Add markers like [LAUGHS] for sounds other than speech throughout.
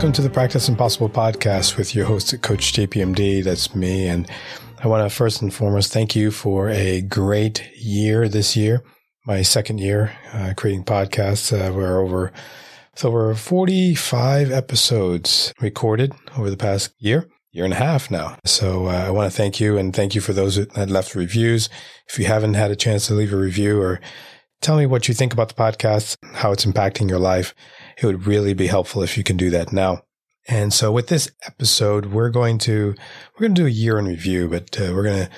Welcome to the Practice Impossible podcast with your host, Coach JPMD. That's me. And I want to first and foremost thank you for a great year this year. My second year uh, creating podcasts. Uh, we're over, with over 45 episodes recorded over the past year year and a half now. So uh, I want to thank you and thank you for those that left reviews. If you haven't had a chance to leave a review or tell me what you think about the podcast, how it's impacting your life, it would really be helpful if you can do that now. And so with this episode, we're going to we're going to do a year in review, but uh, we're going to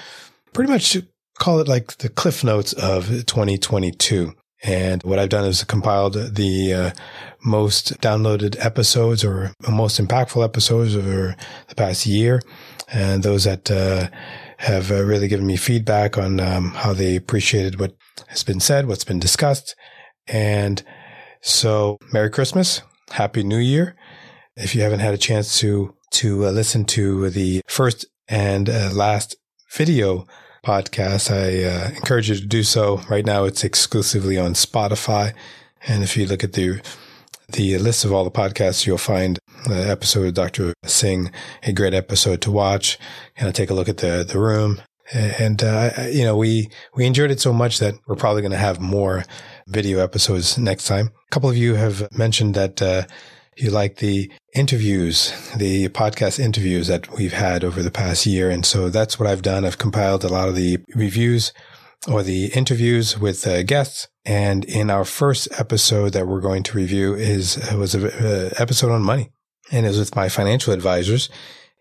pretty much call it like the cliff notes of 2022. And what I've done is compiled the uh, most downloaded episodes or most impactful episodes over the past year, and those that uh, have uh, really given me feedback on um, how they appreciated what has been said, what's been discussed. And so, Merry Christmas, Happy New Year. If you haven't had a chance to to uh, listen to the first and uh, last video podcast, I uh, encourage you to do so. Right now, it's exclusively on Spotify, and if you look at the the list of all the podcasts, you'll find the episode of Dr. Singh a great episode to watch. Of take a look at the the room, and uh, you know we we enjoyed it so much that we're probably going to have more video episodes next time. A couple of you have mentioned that uh, you like the interviews, the podcast interviews that we've had over the past year. And so that's what I've done. I've compiled a lot of the reviews or the interviews with uh, guests. And in our first episode that we're going to review is was an episode on money, and it was with my financial advisors,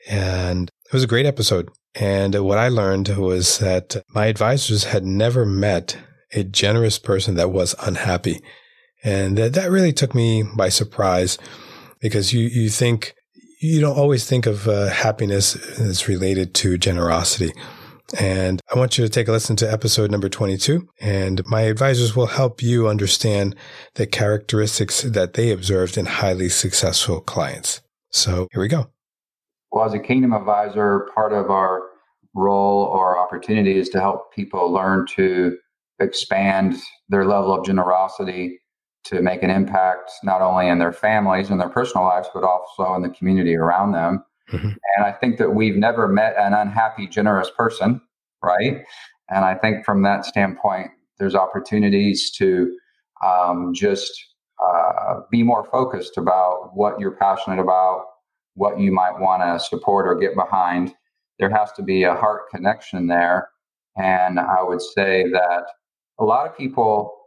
and it was a great episode. And what I learned was that my advisors had never met a generous person that was unhappy. And that, that really took me by surprise because you, you think, you don't always think of uh, happiness as related to generosity. And I want you to take a listen to episode number 22. And my advisors will help you understand the characteristics that they observed in highly successful clients. So here we go. Well, as a Kingdom advisor, part of our role or opportunity is to help people learn to expand their level of generosity to make an impact not only in their families and their personal lives, but also in the community around them. Mm-hmm. And I think that we've never met an unhappy, generous person, right? And I think from that standpoint, there's opportunities to um, just uh, be more focused about what you're passionate about, what you might want to support or get behind. There has to be a heart connection there. And I would say that a lot of people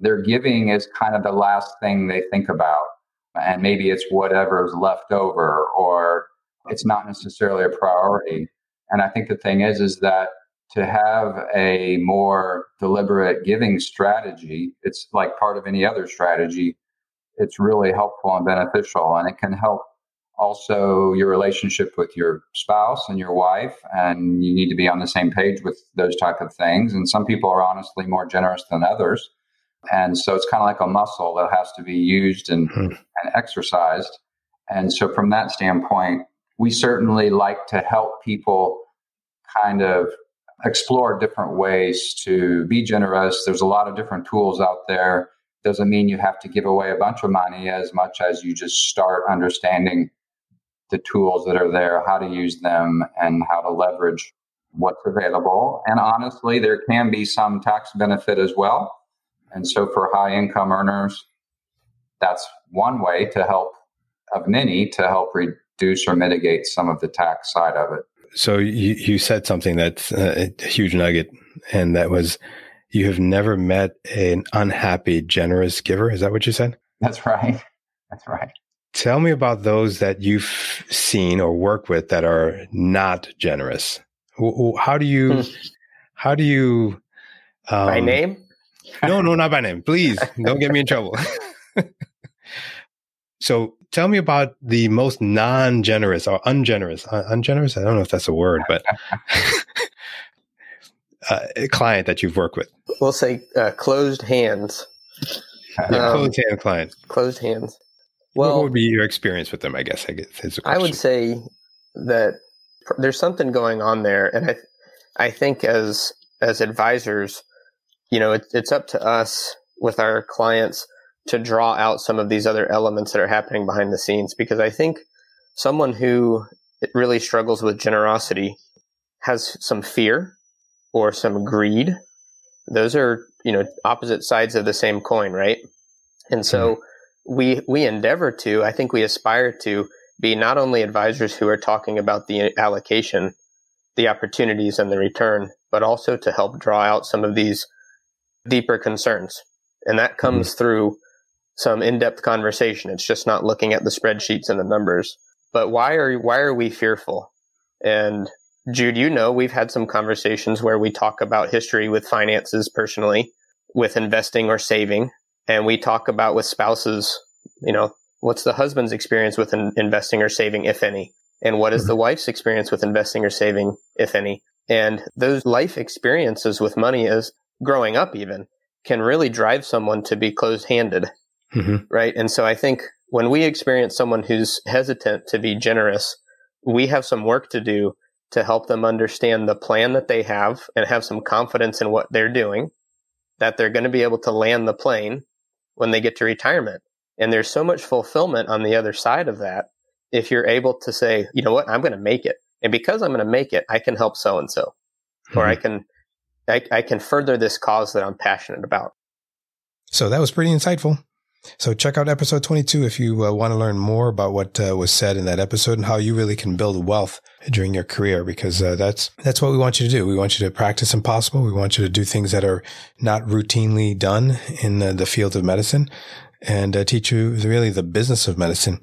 their giving is kind of the last thing they think about. And maybe it's whatever is left over or it's not necessarily a priority. And I think the thing is, is that to have a more deliberate giving strategy, it's like part of any other strategy. It's really helpful and beneficial, and it can help also your relationship with your spouse and your wife and you need to be on the same page with those type of things and some people are honestly more generous than others and so it's kind of like a muscle that has to be used and, mm-hmm. and exercised. And so, from that standpoint, we certainly like to help people kind of explore different ways to be generous. There's a lot of different tools out there. Doesn't mean you have to give away a bunch of money as much as you just start understanding the tools that are there, how to use them, and how to leverage what's available. And honestly, there can be some tax benefit as well. And so for high income earners, that's one way to help, of many, to help reduce or mitigate some of the tax side of it. So you, you said something that's uh, a huge nugget, and that was you have never met an unhappy, generous giver. Is that what you said? That's right. That's right. Tell me about those that you've seen or work with that are not generous. How do you, hmm. how do you, um, by name? no, no, not by name. Please [LAUGHS] don't get me in trouble. [LAUGHS] so tell me about the most non-generous or ungenerous, uh, ungenerous. I don't know if that's a word, but [LAUGHS] uh, client that you've worked with. We'll say uh, closed hands. Yeah, um, closed hand client. Closed hands. Well, what would be your experience with them? I guess I guess I would say that there's something going on there, and I, I think as as advisors, you know, it, it's up to us with our clients to draw out some of these other elements that are happening behind the scenes because I think someone who really struggles with generosity has some fear or some greed. Those are, you know, opposite sides of the same coin, right? And so mm-hmm. We we endeavor to, I think we aspire to be not only advisors who are talking about the allocation, the opportunities and the return, but also to help draw out some of these deeper concerns. And that comes mm-hmm. through some in-depth conversation. It's just not looking at the spreadsheets and the numbers. But why are why are we fearful? And Jude, you know, we've had some conversations where we talk about history with finances personally, with investing or saving, and we talk about with spouses, you know, what's the husband's experience with in- investing or saving, if any, and what is mm-hmm. the wife's experience with investing or saving, if any. And those life experiences with money as growing up even can really drive someone to be closed handed. Mm-hmm. Right. And so I think when we experience someone who's hesitant to be generous, we have some work to do to help them understand the plan that they have and have some confidence in what they're doing, that they're going to be able to land the plane when they get to retirement. And there's so much fulfillment on the other side of that. If you're able to say, you know what, I'm going to make it. And because I'm going to make it, I can help so and so, or I mm-hmm. can, I, I can further this cause that I'm passionate about. So that was pretty insightful. So check out episode 22 if you uh, want to learn more about what uh, was said in that episode and how you really can build wealth during your career because uh, that's that's what we want you to do. We want you to practice impossible. We want you to do things that are not routinely done in the field of medicine and uh, teach you really the business of medicine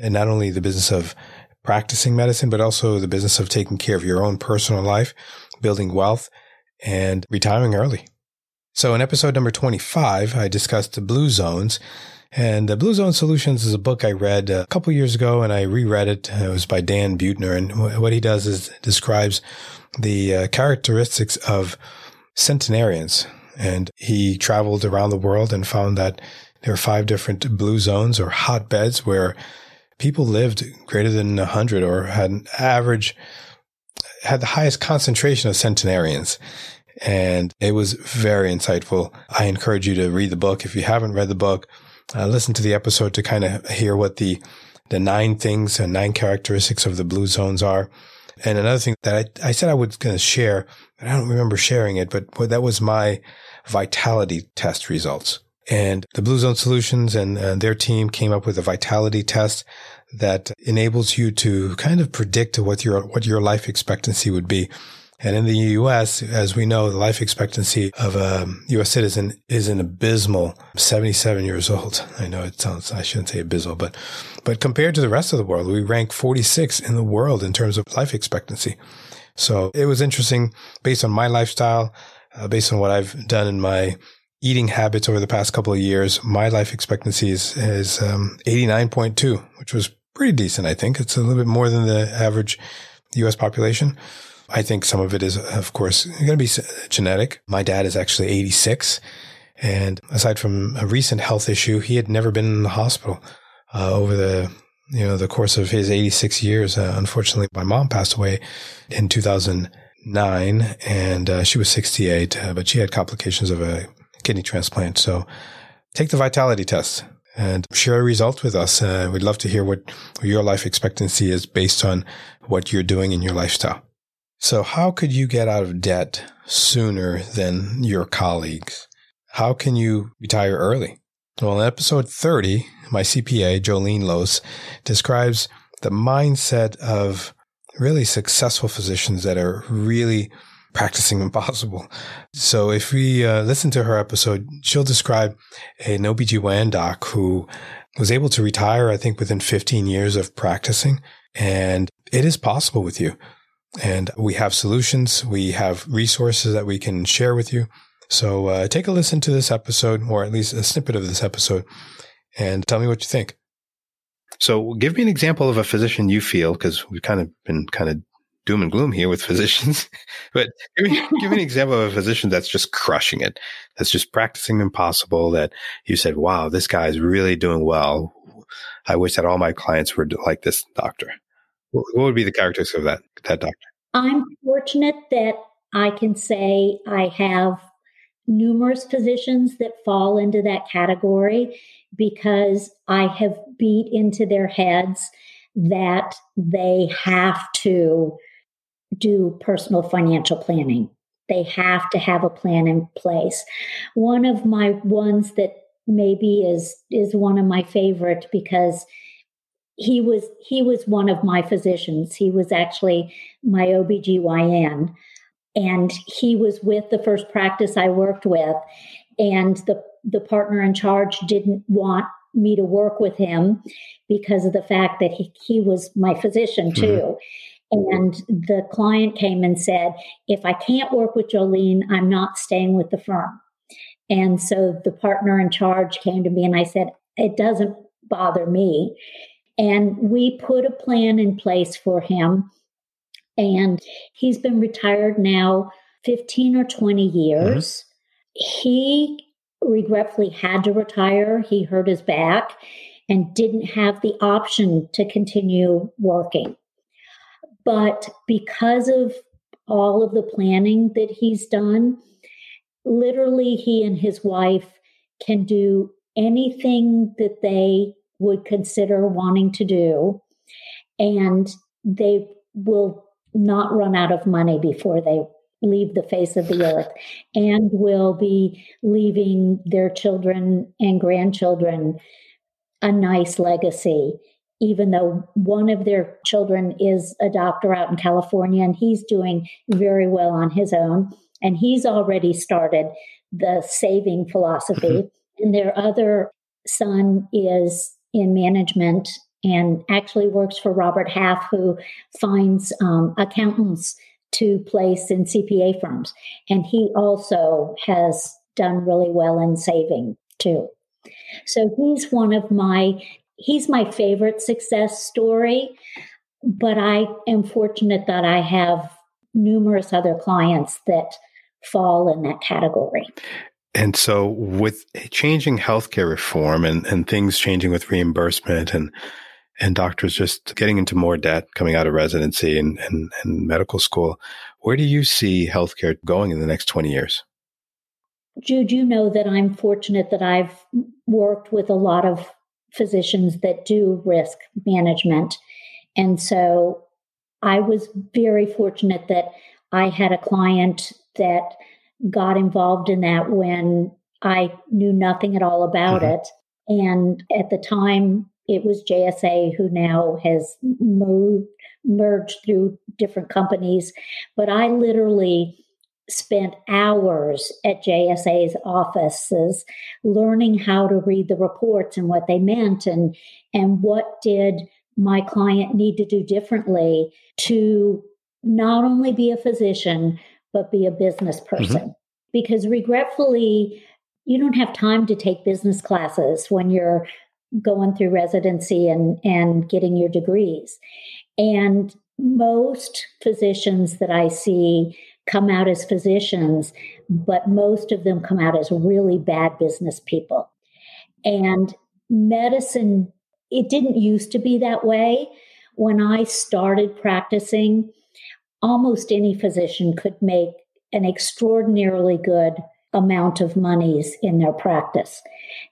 and not only the business of practicing medicine but also the business of taking care of your own personal life, building wealth and retiring early. So in episode number 25, I discussed the blue zones. And the Blue Zone Solutions is a book I read a couple years ago and I reread it. It was by Dan Buettner. And what he does is describes the uh, characteristics of centenarians. And he traveled around the world and found that there are five different blue zones or hotbeds where people lived greater than 100 or had an average, had the highest concentration of centenarians and it was very insightful. I encourage you to read the book. If you haven't read the book, uh, listen to the episode to kind of hear what the, the nine things and nine characteristics of the blue zones are. And another thing that I, I said I was going to share, but I don't remember sharing it, but, that was my vitality test results. And the Blue Zone Solutions and uh, their team came up with a vitality test that enables you to kind of predict what your, what your life expectancy would be. And in the U.S., as we know, the life expectancy of a U.S. citizen is an abysmal 77 years old. I know it sounds, I shouldn't say abysmal, but, but compared to the rest of the world, we rank 46 in the world in terms of life expectancy. So it was interesting based on my lifestyle, uh, based on what I've done in my eating habits over the past couple of years. My life expectancy is, is um, 89.2, which was pretty decent. I think it's a little bit more than the average U.S. population. I think some of it is, of course, going to be genetic. My dad is actually 86. And aside from a recent health issue, he had never been in the hospital uh, over the you know the course of his 86 years. Uh, unfortunately, my mom passed away in 2009, and uh, she was 68, uh, but she had complications of a kidney transplant. So, take the vitality test and share a result with us. Uh, we'd love to hear what your life expectancy is based on what you're doing in your lifestyle. So, how could you get out of debt sooner than your colleagues? How can you retire early? Well, in episode 30, my CPA, Jolene Los, describes the mindset of really successful physicians that are really practicing [LAUGHS] impossible. So if we uh, listen to her episode, she'll describe an OBGYN doc who was able to retire, I think, within 15 years of practicing. And it is possible with you. And we have solutions. We have resources that we can share with you. So uh, take a listen to this episode, or at least a snippet of this episode, and tell me what you think. So give me an example of a physician you feel, because we've kind of been kind of doom and gloom here with [LAUGHS] physicians, but give me, give me an example of a physician that's just crushing it, that's just practicing impossible, that you said, wow, this guy is really doing well. I wish that all my clients were like this doctor. What would be the characteristics of that that doctor? I'm fortunate that I can say I have numerous physicians that fall into that category because I have beat into their heads that they have to do personal financial planning. They have to have a plan in place. One of my ones that maybe is is one of my favorite because he was he was one of my physicians. He was actually my OBGYN and he was with the first practice I worked with and the the partner in charge didn't want me to work with him because of the fact that he, he was my physician mm-hmm. too. Mm-hmm. And the client came and said, if I can't work with Jolene, I'm not staying with the firm. And so the partner in charge came to me and I said, it doesn't bother me. And we put a plan in place for him. And he's been retired now 15 or 20 years. Mm-hmm. He regretfully had to retire. He hurt his back and didn't have the option to continue working. But because of all of the planning that he's done, literally he and his wife can do anything that they would consider wanting to do. And they will not run out of money before they leave the face of the earth and will be leaving their children and grandchildren a nice legacy even though one of their children is a doctor out in California and he's doing very well on his own and he's already started the saving philosophy mm-hmm. and their other son is in management and actually works for Robert Half who finds um, accountants to place in CPA firms. And he also has done really well in saving too. So he's one of my he's my favorite success story, but I am fortunate that I have numerous other clients that fall in that category. And so with changing healthcare reform and, and things changing with reimbursement and and doctors just getting into more debt coming out of residency and, and, and medical school. Where do you see healthcare going in the next 20 years? Jude, you know that I'm fortunate that I've worked with a lot of physicians that do risk management. And so I was very fortunate that I had a client that got involved in that when I knew nothing at all about mm-hmm. it. And at the time, it was JSA who now has moved, merged through different companies. But I literally spent hours at JSA's offices learning how to read the reports and what they meant and and what did my client need to do differently to not only be a physician but be a business mm-hmm. person mm-hmm. because regretfully you don't have time to take business classes when you're going through residency and, and getting your degrees. And most physicians that I see come out as physicians, but most of them come out as really bad business people. And medicine, it didn't used to be that way. When I started practicing, almost any physician could make an extraordinarily good amount of monies in their practice.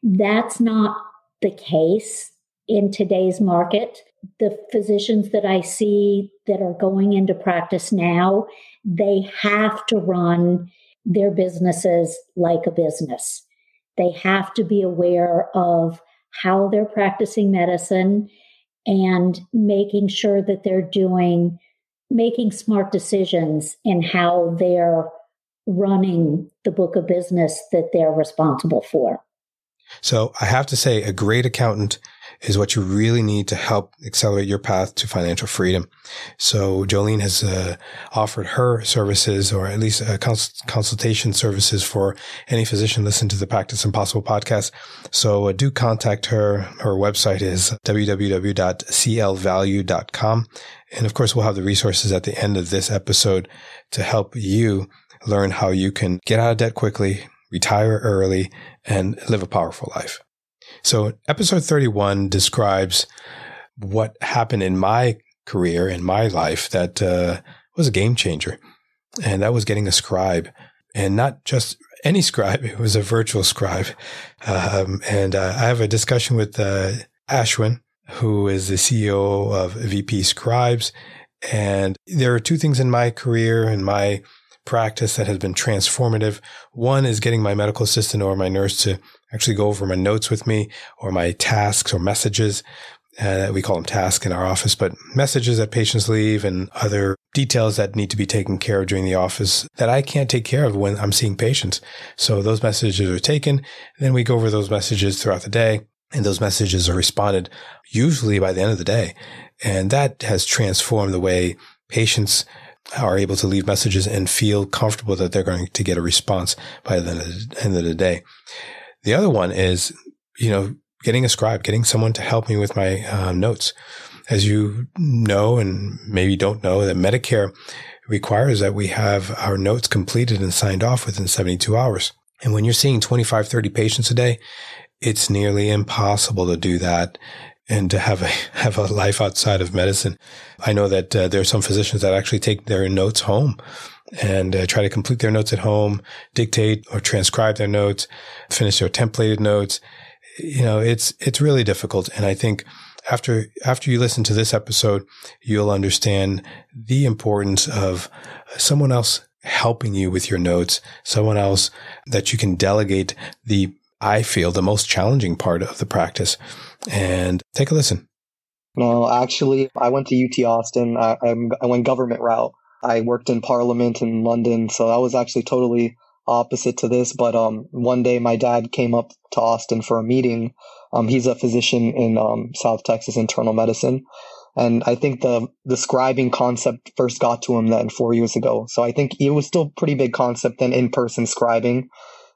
That's not the case in today's market. The physicians that I see that are going into practice now, they have to run their businesses like a business. They have to be aware of how they're practicing medicine and making sure that they're doing making smart decisions in how they're running the book of business that they're responsible for. So I have to say a great accountant is what you really need to help accelerate your path to financial freedom. So Jolene has uh, offered her services or at least uh, cons- consultation services for any physician listen to the Practice Impossible podcast. So uh, do contact her. Her website is www.clvalue.com. And of course, we'll have the resources at the end of this episode to help you learn how you can get out of debt quickly, retire early, and live a powerful life. So episode 31 describes what happened in my career, in my life that uh, was a game changer. And that was getting a scribe and not just any scribe. It was a virtual scribe. Um, and uh, I have a discussion with uh, Ashwin, who is the CEO of VP Scribes. And there are two things in my career and my practice that has been transformative. One is getting my medical assistant or my nurse to actually go over my notes with me or my tasks or messages. Uh, we call them tasks in our office, but messages that patients leave and other details that need to be taken care of during the office that I can't take care of when I'm seeing patients. So those messages are taken. Then we go over those messages throughout the day and those messages are responded usually by the end of the day. And that has transformed the way patients are able to leave messages and feel comfortable that they're going to get a response by the end of the day. The other one is, you know, getting a scribe, getting someone to help me with my uh, notes. As you know, and maybe don't know, that Medicare requires that we have our notes completed and signed off within 72 hours. And when you're seeing 25, 30 patients a day, it's nearly impossible to do that and to have a [LAUGHS] have a life outside of medicine. I know that uh, there are some physicians that actually take their notes home and uh, try to complete their notes at home, dictate or transcribe their notes, finish their templated notes. You know, it's it's really difficult, and I think after after you listen to this episode, you'll understand the importance of someone else helping you with your notes, someone else that you can delegate the I feel the most challenging part of the practice. And take a listen. No, actually, I went to UT Austin. I, I went government route. I worked in Parliament in London, so that was actually totally opposite to this. But um, one day, my dad came up to Austin for a meeting. Um, he's a physician in um, South Texas internal medicine, and I think the the scribing concept first got to him then four years ago. So I think it was still pretty big concept than in person scribing.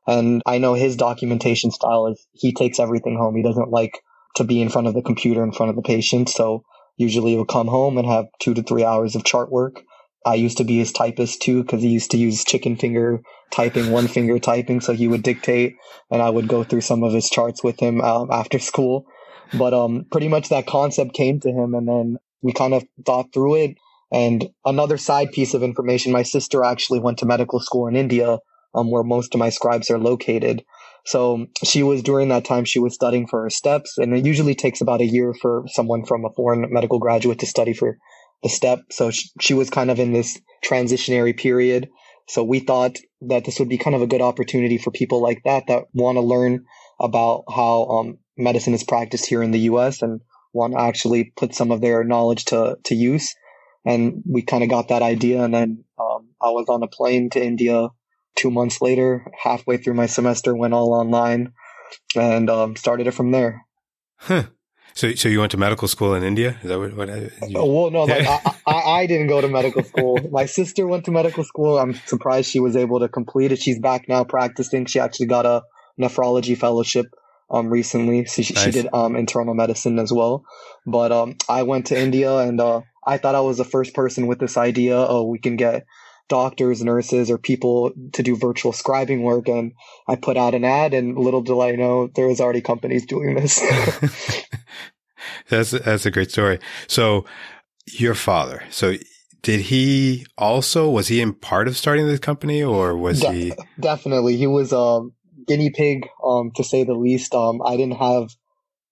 And I know his documentation style is he takes everything home. He doesn't like to be in front of the computer in front of the patient. So usually he will come home and have two to three hours of chart work. I used to be his typist too because he used to use chicken finger typing, one finger typing. So he would dictate and I would go through some of his charts with him um, after school. But um, pretty much that concept came to him and then we kind of thought through it. And another side piece of information, my sister actually went to medical school in India um, where most of my scribes are located. So she was during that time she was studying for her steps, and it usually takes about a year for someone from a foreign medical graduate to study for the step. So she, she was kind of in this transitionary period. So we thought that this would be kind of a good opportunity for people like that that want to learn about how um, medicine is practiced here in the U.S. and want to actually put some of their knowledge to to use. And we kind of got that idea, and then um, I was on a plane to India two months later, halfway through my semester, went all online and um, started it from there. Huh. So, so you went to medical school in India? Is that what? what I, you... Well, no, like, [LAUGHS] I, I, I, didn't go to medical school. My sister went to medical school. I'm surprised she was able to complete it. She's back now practicing. She actually got a nephrology fellowship um recently. So she, nice. she did um internal medicine as well. But um I went to India and uh I thought I was the first person with this idea. Oh, we can get doctors, nurses, or people to do virtual scribing work. And I put out an ad, and little did I know there was already companies doing this. [LAUGHS] that's that's a great story. So, your father. So, did he also was he in part of starting this company, or was De- he? Definitely, he was a guinea pig, um, to say the least. Um, I didn't have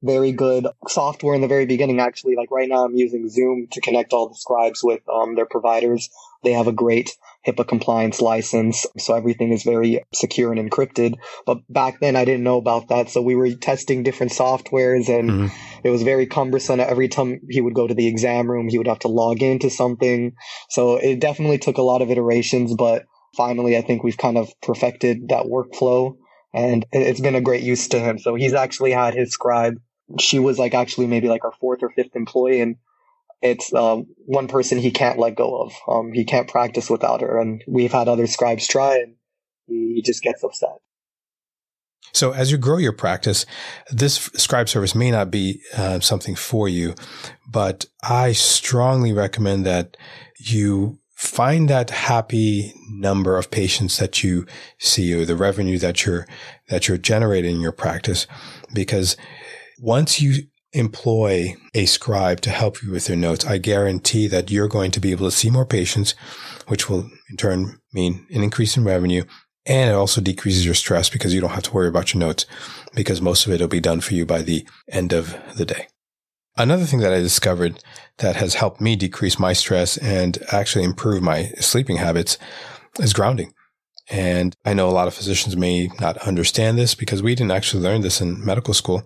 very good software in the very beginning. Actually, like right now, I'm using Zoom to connect all the scribes with um, their providers. They have a great HIPAA compliance license, so everything is very secure and encrypted. But back then, I didn't know about that, so we were testing different softwares, and mm-hmm. it was very cumbersome. Every time he would go to the exam room, he would have to log into something. So it definitely took a lot of iterations, but finally, I think we've kind of perfected that workflow, and it's been a great use to him. So he's actually had his scribe she was like actually maybe like our fourth or fifth employee and it's um, one person he can't let go of. Um, he can't practice without her. And we've had other scribes try and he just gets upset. So as you grow your practice, this scribe service may not be uh, something for you, but I strongly recommend that you find that happy number of patients that you see or the revenue that you're, that you're generating in your practice because once you employ a scribe to help you with your notes, I guarantee that you're going to be able to see more patients, which will in turn mean an increase in revenue And it also decreases your stress because you don't have to worry about your notes because most of it will be done for you by the end of the day. Another thing that I discovered that has helped me decrease my stress and actually improve my sleeping habits is grounding. And I know a lot of physicians may not understand this because we didn't actually learn this in medical school,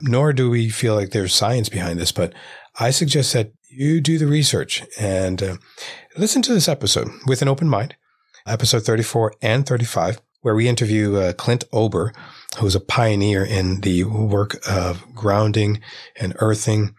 nor do we feel like there's science behind this. But I suggest that you do the research and uh, listen to this episode with an open mind, episode 34 and 35, where we interview uh, Clint Ober, who's a pioneer in the work of grounding and earthing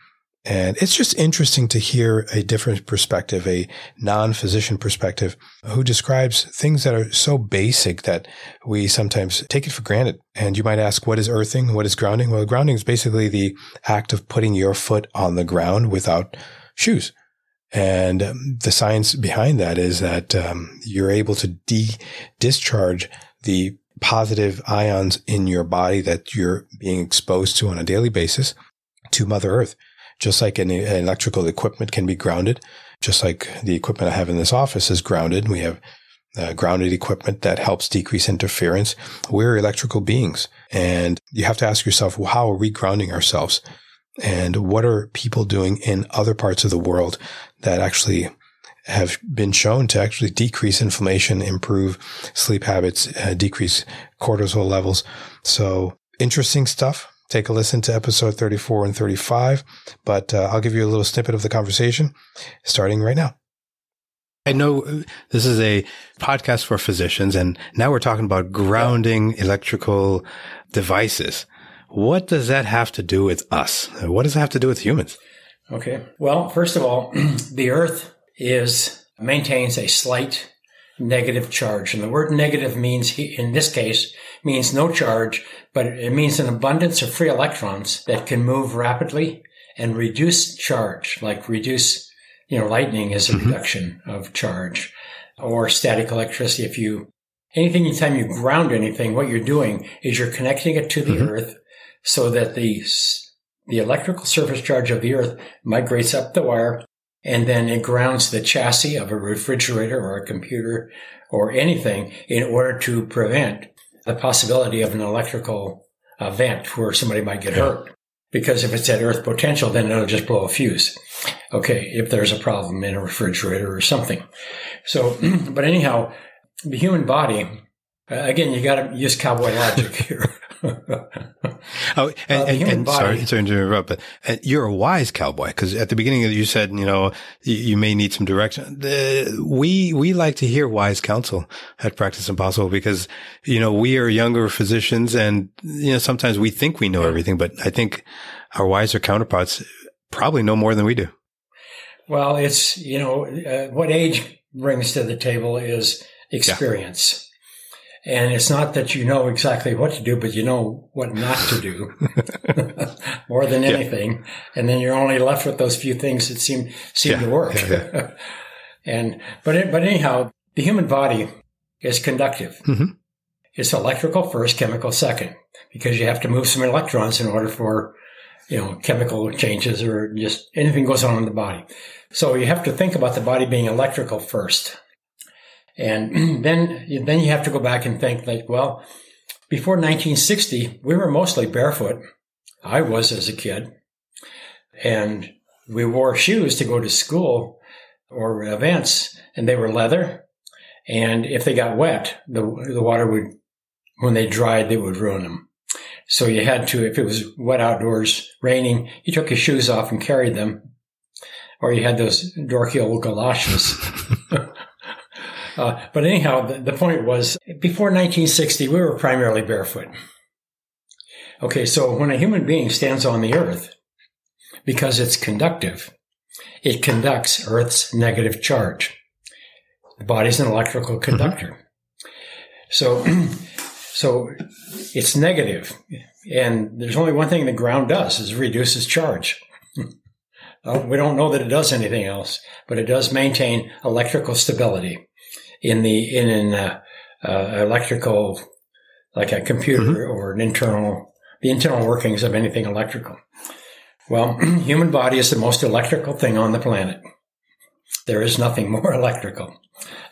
and it's just interesting to hear a different perspective, a non-physician perspective who describes things that are so basic that we sometimes take it for granted. And you might ask, what is earthing? What is grounding? Well, grounding is basically the act of putting your foot on the ground without shoes. And um, the science behind that is that um, you're able to de- discharge the positive ions in your body that you're being exposed to on a daily basis to Mother Earth just like an, electrical equipment can be grounded, just like the equipment I have in this office is grounded. We have uh, grounded equipment that helps decrease interference. We're electrical beings. And you have to ask yourself, well, how are we grounding ourselves? And what are people doing in other parts of the world that actually have been shown to actually decrease inflammation, improve sleep habits, uh, decrease cortisol levels. So interesting stuff take a listen to episode 34 and 35, but uh, I'll give you a little snippet of the conversation starting right now. I know uh, this is a podcast for physicians, and now we're talking about grounding electrical devices. What does that have to do with us? What does it have to do with humans? Okay. Well, first of all, [CLEARS THROAT] the Earth is maintains a slight negative charge. And the word negative means, in this case, means no charge, but it means an abundance of free electrons that can move rapidly and reduce charge, like reduce, you know, lightning is a mm-hmm. reduction of charge or static electricity. If you, anything, anytime you ground anything, what you're doing is you're connecting it to the mm-hmm. earth so that the, the electrical surface charge of the earth migrates up the wire and then it grounds the chassis of a refrigerator or a computer or anything in order to prevent the possibility of an electrical event where somebody might get hurt. Because if it's at earth potential, then it'll just blow a fuse. Okay, if there's a problem in a refrigerator or something. So, [CLEARS THROAT] but anyhow, the human body, uh, again, you got to use cowboy logic [LAUGHS] here. [LAUGHS] oh, and, uh, and, and sorry, sorry to interrupt, but uh, you're a wise cowboy because at the beginning you said, you know, you, you may need some direction. we, we like to hear wise counsel at Practice Impossible because, you know, we are younger physicians and, you know, sometimes we think we know everything, but I think our wiser counterparts probably know more than we do. Well, it's, you know, uh, what age brings to the table is experience. Yeah. And it's not that you know exactly what to do, but you know what not to do [LAUGHS] [LAUGHS] more than anything. Yeah. And then you're only left with those few things that seem, seem yeah. to work. Yeah, [LAUGHS] and, but, it, but anyhow, the human body is conductive. Mm-hmm. It's electrical first, chemical second, because you have to move some electrons in order for, you know, chemical changes or just anything goes on in the body. So you have to think about the body being electrical first. And [CLEARS THROAT] then, then you have to go back and think like, well, before 1960, we were mostly barefoot. I was as a kid. And we wore shoes to go to school or events and they were leather. And if they got wet, the, the water would, when they dried, they would ruin them. So you had to, if it was wet outdoors, raining, you took your shoes off and carried them. Or you had those dorky old galoshes [LAUGHS] Uh, but anyhow, the, the point was before 1960, we were primarily barefoot. Okay, so when a human being stands on the earth, because it's conductive, it conducts Earth's negative charge. The body's an electrical mm-hmm. conductor. Mm-hmm. So, [CLEARS THROAT] so it's negative. and there's only one thing the ground does is reduces charge. well, [LAUGHS] we don't know that it does anything else, but it does maintain electrical stability in the in an uh, uh, electrical, like a computer mm-hmm. or an internal, the internal workings of anything electrical. Well, [CLEARS THROAT] human body is the most electrical thing on the planet. There is nothing [LAUGHS] more electrical.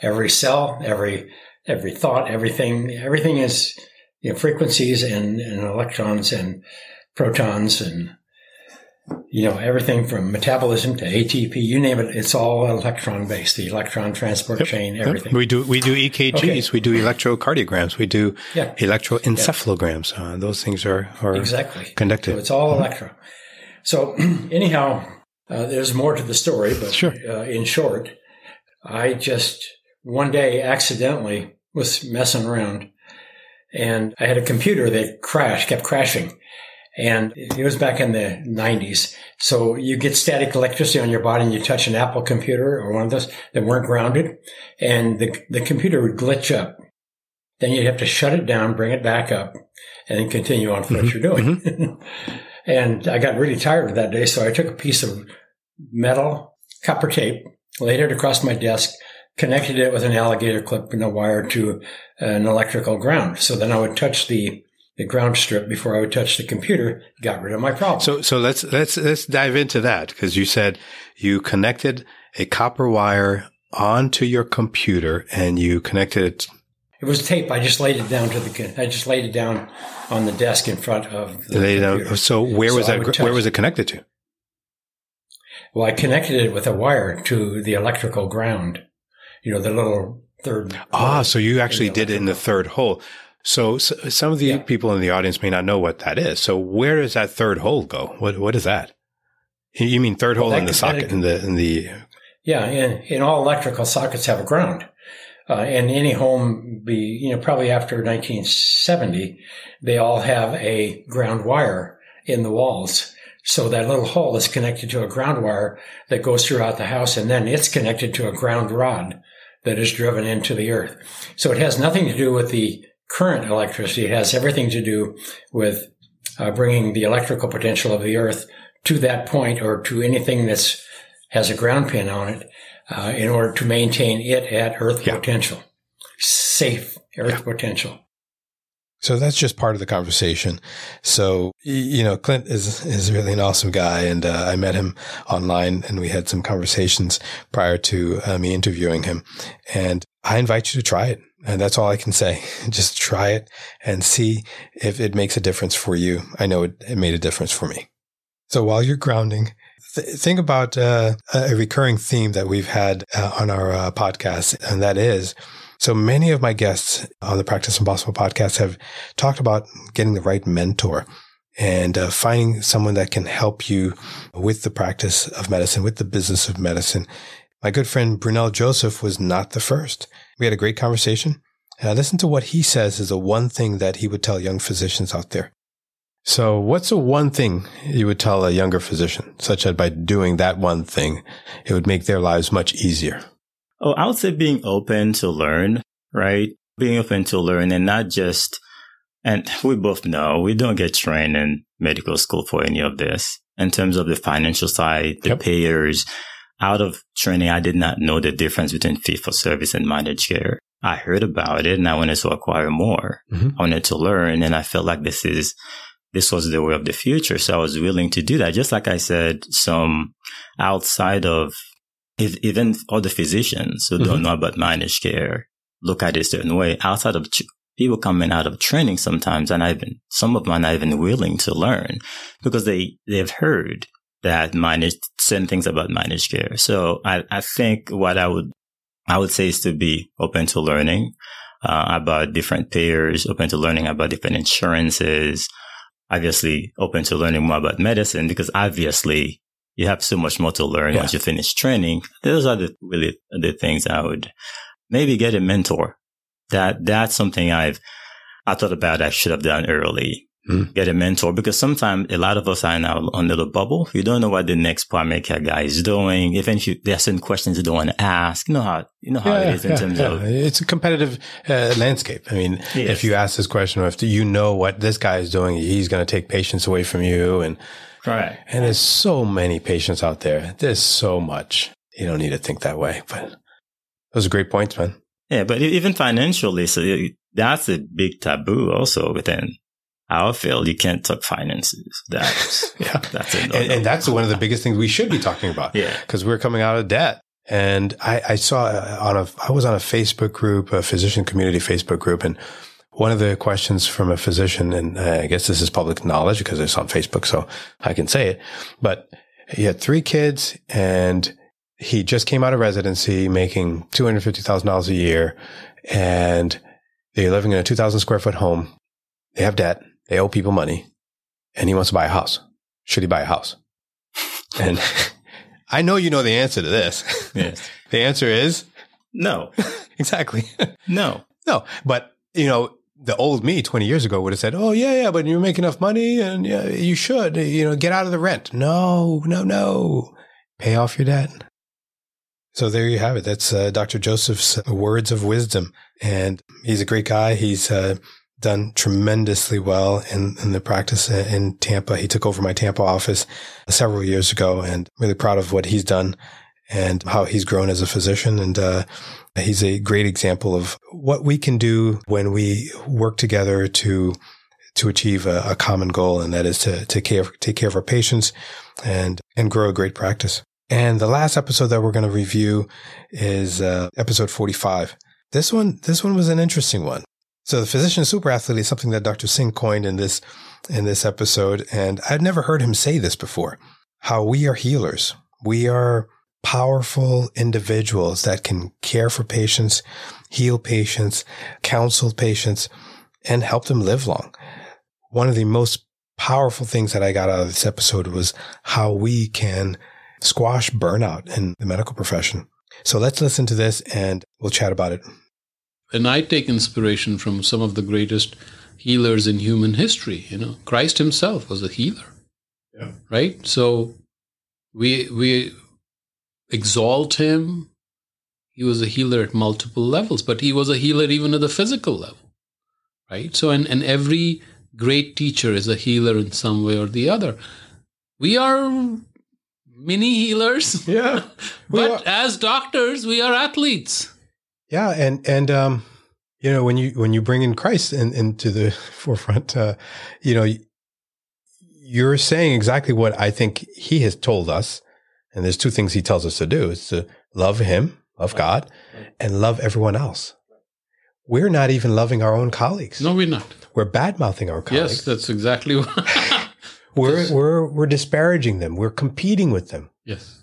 Every cell, every every thought, everything, everything is you know, frequencies and, and electrons and protons and you know everything from metabolism to ATP, you name it. It's all electron based. The electron transport yep. chain, everything. Yep. We do we do EKGs, okay. we do electrocardiograms, we do yeah. electroencephalograms. Uh, those things are are exactly conducted. So it's all mm-hmm. electro. So [CLEARS THROAT] anyhow, uh, there's more to the story, but sure. uh, in short, I just one day accidentally was messing around and I had a computer that crashed, kept crashing. And it was back in the 90s. So you get static electricity on your body and you touch an Apple computer or one of those that weren't grounded and the, the computer would glitch up. Then you'd have to shut it down, bring it back up and then continue on with mm-hmm. what you're doing. Mm-hmm. [LAUGHS] and I got really tired of that day. So I took a piece of metal copper tape, laid it across my desk, connected it with an alligator clip and a wire to an electrical ground. So then I would touch the the ground strip before I would touch the computer, got rid of my problem. So, so let's, let's, let's dive into that because you said you connected a copper wire onto your computer and you connected it. It was tape. I just laid it down to the, I just laid it down on the desk in front of the laid computer. Down, so where was that, where was it connected to? Well, I connected it with a wire to the electrical ground. You know, the little third. Ah, so you actually did it in the third hole. So, so some of the yeah. people in the audience may not know what that is. So where does that third hole go? What what is that? You mean third well, hole in the socket in the in the Yeah, in, in all electrical sockets have a ground. Uh, and any home be, you know, probably after 1970, they all have a ground wire in the walls. So that little hole is connected to a ground wire that goes throughout the house and then it's connected to a ground rod that is driven into the earth. So it has nothing to do with the current electricity. It has everything to do with uh, bringing the electrical potential of the Earth to that point or to anything that's has a ground pin on it uh, in order to maintain it at Earth yeah. potential, safe Earth yeah. potential. So that's just part of the conversation. So, you know, Clint is, is really an awesome guy. And uh, I met him online and we had some conversations prior to uh, me interviewing him. And I invite you to try it. And that's all I can say. [LAUGHS] Just try it and see if it makes a difference for you. I know it, it made a difference for me. So while you're grounding, th- think about uh, a recurring theme that we've had uh, on our uh, podcast, and that is so many of my guests on the Practice Impossible podcast have talked about getting the right mentor and uh, finding someone that can help you with the practice of medicine, with the business of medicine. My good friend Brunel Joseph was not the first. We had a great conversation. And I listened to what he says is the one thing that he would tell young physicians out there. So what's the one thing you would tell a younger physician, such that by doing that one thing, it would make their lives much easier? Oh, I would say being open to learn, right? Being open to learn and not just, and we both know we don't get trained in medical school for any of this. In terms of the financial side, the yep. payers, out of training, I did not know the difference between fee for service and managed care. I heard about it and I wanted to acquire more. Mm-hmm. I wanted to learn and I felt like this is, this was the way of the future. So I was willing to do that. Just like I said, some outside of if, even other physicians who mm-hmm. don't know about managed care look at it a certain way outside of people coming out of training sometimes and I've been, some of them are not even willing to learn because they, they've heard that managed certain things about managed care. So I, I think what I would, I would say is to be open to learning uh, about different payers, open to learning about different insurances, obviously open to learning more about medicine because obviously you have so much more to learn yeah. once you finish training. Those are the really the things I would maybe get a mentor. That that's something I've I thought about I should have done early. Mm. Get a mentor because sometimes a lot of us are in our own little bubble. You don't know what the next primary care guy is doing. Even if you, there are certain questions you don't want to ask, you know how, you know how yeah, it is in yeah, terms yeah. of. It's a competitive uh, landscape. I mean, yes. if you ask this question, or if you know what this guy is doing, he's going to take patients away from you. And, right. And there's so many patients out there. There's so much. You don't need to think that way, but those are great points, man. Yeah. But even financially, so that's a big taboo also within our field, you can't talk finances. That's [LAUGHS] yeah, that's it. And, and, that's one of the biggest things we should be talking about. Yeah, because we're coming out of debt. And I, I saw uh, on a, I was on a Facebook group, a physician community Facebook group, and one of the questions from a physician, and I guess this is public knowledge because it's on Facebook, so I can say it, but he had three kids and he just came out of residency making $250,000 a year and they're living in a 2000 square foot home. They have debt. They owe people money and he wants to buy a house. Should he buy a house? and [LAUGHS] I know you know the answer to this. [LAUGHS] Yes. the answer is No. [LAUGHS] exactly. No. no, but you know, the old me 20 years ago would have said, Oh, yeah, yeah, but you make enough money and yeah, you should, you know, get out of the rent. No, no, no. Pay off your debt. So there you have it. That's uh, Dr. Joseph's words of wisdom. And he's a great guy. He's uh, done tremendously well in, in the practice in Tampa. He took over my Tampa office several years ago and really proud of what he's done and how he's grown as a physician. And uh, he's a great example of what we can do when we work together to to achieve a, a common goal, and that is to, to care, take care of our patients and and grow a great practice. And the last episode that we're going to review is uh, episode 45. This one, this one was an interesting one. So the physician super athlete is something that Dr. Singh coined in this, in this episode. And I'd never heard him say this before, how we are healers. We are powerful individuals that can care for patients, heal patients, counsel patients, and help them live long. One of the most powerful things that I got out of this episode was how we can squash burnout in the medical profession. So let's listen to this and we'll chat about it. And I take inspiration from some of the greatest healers in human history. You know, Christ himself was a healer. Yeah. Right? So we we exalt him. He was a healer at multiple levels, but he was a healer even at the physical level. Right? So and, and every great teacher is a healer in some way or the other. We are mini healers. Yeah. [LAUGHS] but as doctors, we are athletes. Yeah, and and um, you know when you when you bring in Christ in, into the [LAUGHS] forefront, uh, you know, you're saying exactly what I think He has told us. And there's two things He tells us to do: is to love Him, love God, and love everyone else. We're not even loving our own colleagues. No, we're not. We're bad mouthing our colleagues. Yes, that's exactly [LAUGHS] what. we're we're we're disparaging them. We're competing with them. yes.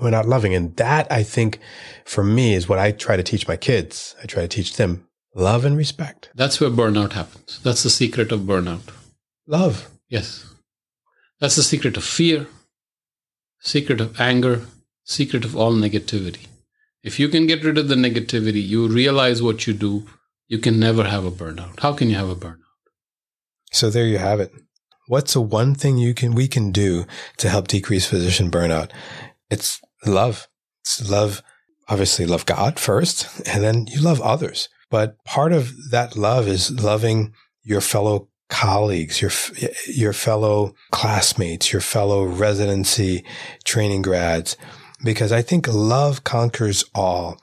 We're not loving, and that I think, for me, is what I try to teach my kids. I try to teach them love and respect. That's where burnout happens. That's the secret of burnout. Love. Yes. That's the secret of fear, secret of anger, secret of all negativity. If you can get rid of the negativity, you realize what you do, you can never have a burnout. How can you have a burnout? So there you have it. What's the one thing you can we can do to help decrease physician burnout? It's love. It's love. Obviously, love God first, and then you love others. But part of that love is loving your fellow colleagues, your your fellow classmates, your fellow residency training grads, because I think love conquers all.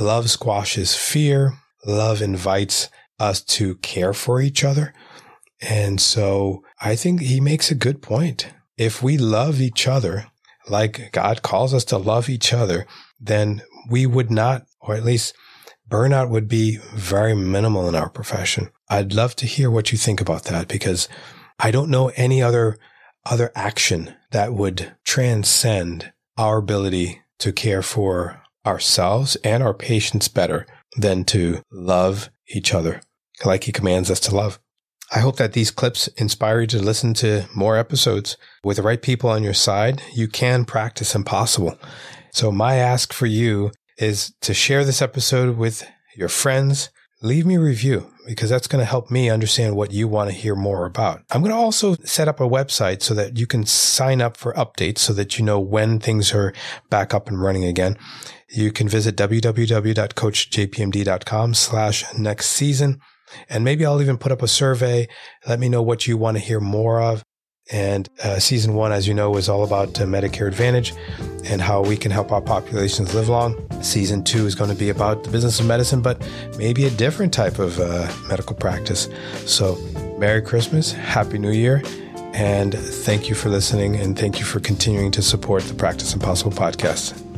Love squashes fear. Love invites us to care for each other. And so I think he makes a good point. If we love each other like God calls us to love each other, then we would not, or at least burnout would be very minimal in our profession. I'd love to hear what you think about that because I don't know any other other action that would transcend our ability to care for ourselves and our patients better than to love each other like he commands us to love. I hope that these clips inspire you to listen to more episodes. With the right people on your side, you can practice impossible. So my ask for you is to share this episode with your friends. Leave me a review because that's going to help me understand what you want to hear more about. I'm going to also set up a website so that you can sign up for updates so that you know when things are back up and running again. You can visit www.coachjpmd.com slash next season. And maybe I'll even put up a survey. Let me know what you want to hear more of. And uh, season one, as you know, is all about uh, Medicare Advantage and how we can help our populations live long. Season two is going to be about the business of medicine, but maybe a different type of uh, medical practice. So, Merry Christmas, Happy New Year, and thank you for listening, and thank you for continuing to support the Practice Impossible podcast.